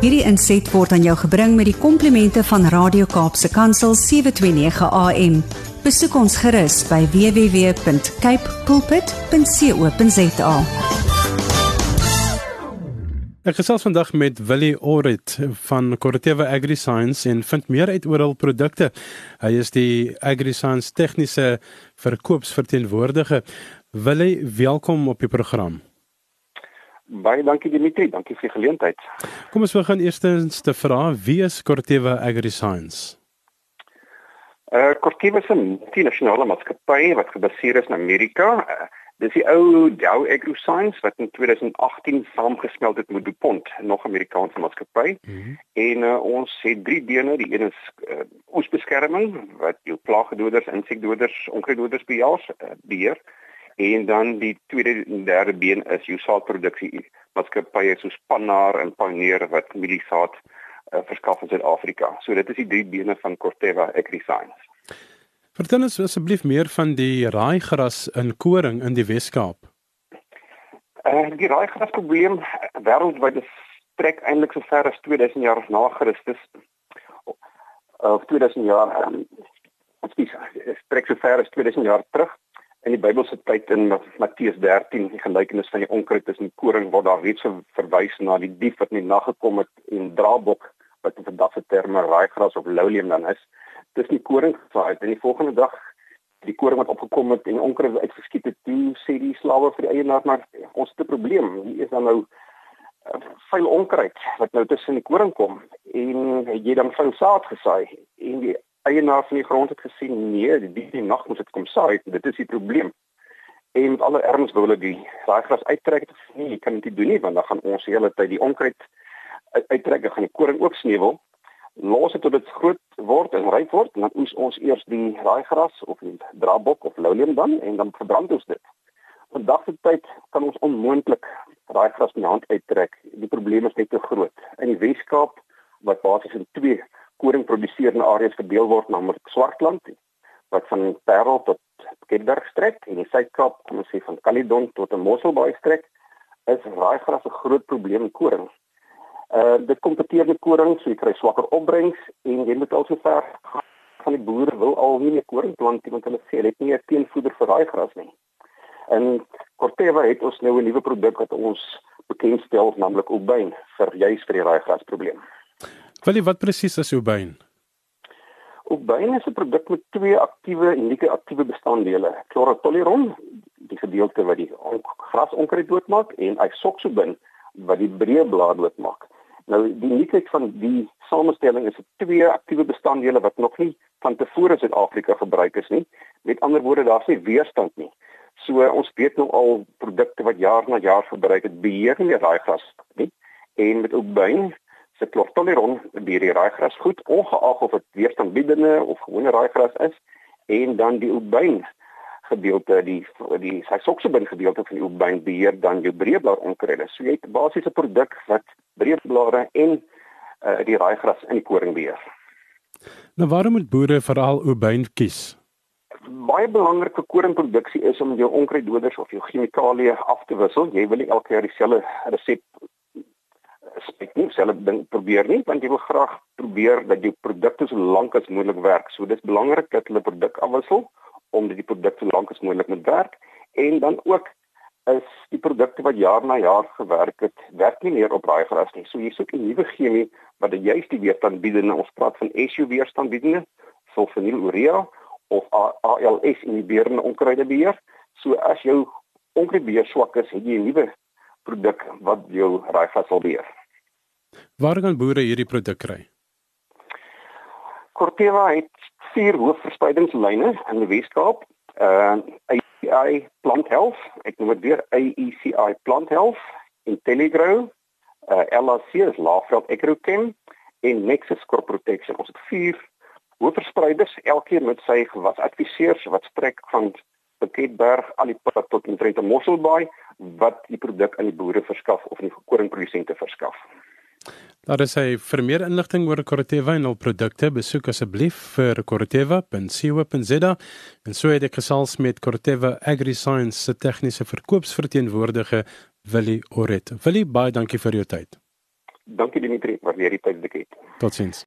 Hierdie inset word aan jou gebring met die komplimente van Radio Kaapse Kansel 729 AM. Besoek ons gerus by www.cape pulpit.co.za. Ek gesels vandag met Willie Orit van Corteva AgriScience en vind meer uit oor hul produkte. Hy is die AgriScience tegniese verkoopsverteenwoordiger. Willie, welkom op die program. Baie dankie Dimitri, dankie vir die geleentheid. Kom ons begin eerstens te vra wie is Corteva AgriScience? Uh Corteva is 'n multinasionale maatskappy wat gebaseer is in Amerika. Uh, dis die ou Dow AgriScience wat in 2018 saamgesmelt het met DuPont, nog Amerikaanse maatskappy. Mm -hmm. En uh, ons het drie bene, die een is uh, oesbeskerming wat jou plaagdoders, insekdoders, onkruiddoders beheer, uh, beheer en dan die tweede en derde been is jou saadproduksie maatskappye soos Pannar en Pioneer wat mieliesaad uh, verskaf in Suid-Afrika. So dit is die drie bene van Corteva AgriScience. Vertel ons asseblief meer van die raaigras in koring in die Wes-Kaap. Uh, die raaigras probleem wêreldwyd strek eintlik so ver as 2000 jaar na Christus of 2000 jaar um, strek so ver as 2000 jaar terug in die Bybelse tyd in Matteus 13 die gelykenis van die onkruid tussen die koring waar daar reeds verwys na die dief wat in die nag gekom het en draabok wat in vandag se terme raaigras of louleum dan is tussen die koring gevaai en die volgende dag die koring wat opgekom het en onkruid uitgeskiet het toe sê die slawe vir die eienaar maar ons het 'n probleem. Hier is dan nou uh, vuil onkruid wat nou tussen die koring kom en jy dan vuil saad gesaai? En die eienaar van die grond het gesê nee, die die nag moet dit kom saai, dit is die probleem. En met alle erns wou hulle die raaigras uittrek het gesê nee, jy kan dit nie doen nie want dan gaan ons die hele tyd die onkruid uittrek, gaan die koring ook sneeuwel. Los dit tot dit groot word en ryp word en dan oes ons eers die raaigras of die draabok of louleum dan en dan verbrand ons dit. Vandag se tyd kan ons onmoontlik raaigras met die hand uittrek. Die probleem is net te groot. In die Weskaap wat basies in twee koringproduserende areas verdeel word na Swartland wat van Parel tot Ketberg strek en die Suid-Kaap, kom ons sê van Caledon tot 'n Mosselbaai strek, is raaigras 'n groot probleem in koring. Uh dit kompeteer met koring, so jy kry swakker opbrengs en jy moet also ver van die boere wil al nie meer koring plant nie want hulle sê hulle het nie 'n teenvoeder vir raaigras nie. En Corteva het ons nou 'n nuwe produk wat ons bekendstel, naamlik Obein vir juis vir die raaigras probleem. Willie, wat presies is Ubain? Ubain is 'n produk met twee aktiewe unieke aktiewe bestanddele: chlorotoluron, die gedeelte wat die grasonkruid doodmaak, en isoxaben wat die breë blaar doodmaak. Nou die uniekheid van die samestelling is dit twee aktiewe bestanddele wat nog nie van tevore in Suid-Afrika gebruik is nie. Met ander woorde, daar's nie weerstand nie. So ons weet nou al produkte wat jaar na jaar gebruik het beheer nie daai gas nie. En met Ubain se chlortoleron beheer die raaigras goed ongeag of dit weerstandbiedende of gewone raaigras is en dan die oebein gedeelte die die sysoxabin gedeelte van die oebein beheer dan jou breëblaar onkruide. So jy het basies 'n produk wat breëblare en uh, die raaigras in die koring beheer. Nou waarom moet boere veral oebein kies? Baie belangrik vir koringproduksie is om jou onkruiddoders of jou chemikalieë af te wissel. Jy wil nie elke jaar dieselfde resep spek nie selfe ding probeer nie want jy wil graag probeer dat jou produkte so lank as moontlik werk. So dis belangrik dat hulle produk afwissel om dit die produk so lank as moontlik moet werk en dan ook is die produkte wat jaar na jaar gewerk het, werk nie meer op daai gras nie. So jy soek 'n nuwe chemie wat die juiste weerstand bied en ons praat van SU weerstand biedende, sulfonylurea of ALS in die beerende onkruide beheer. So as jou onkruidbeheer swak is, het jy 'n nuwe produk wat jou raaigas sal beheer. Waar kan boere hierdie produk kry? Corteva het vier hoofverspreidingslyne in die Weskaap. Uh AECI Plant Health, ek noem dit weer AECI Plant Health, Intelligrow, uh LAC is Laagveld Agrochem en Nexus Crop Protection. Ons het vier hoofverspreiders, elkeen met sy gewasadviseurs wat strek van Piketberg al die pad tot in Trento Mosselbaai wat die produk aan die boere verskaf of aan die koringprodusente verskaf. Daar is hy vir meer inligting oor Corteva en hul produkte besoek asseblief vir corteva.co.za en so het ek gesels met Corteva AgriScience se tegniese verkoopsverteenwoordiger Willie Oret. Willie, baie dankie vir jou tyd. Dankie Dimitri, waardeer die tyd wat ek het. Totsiens.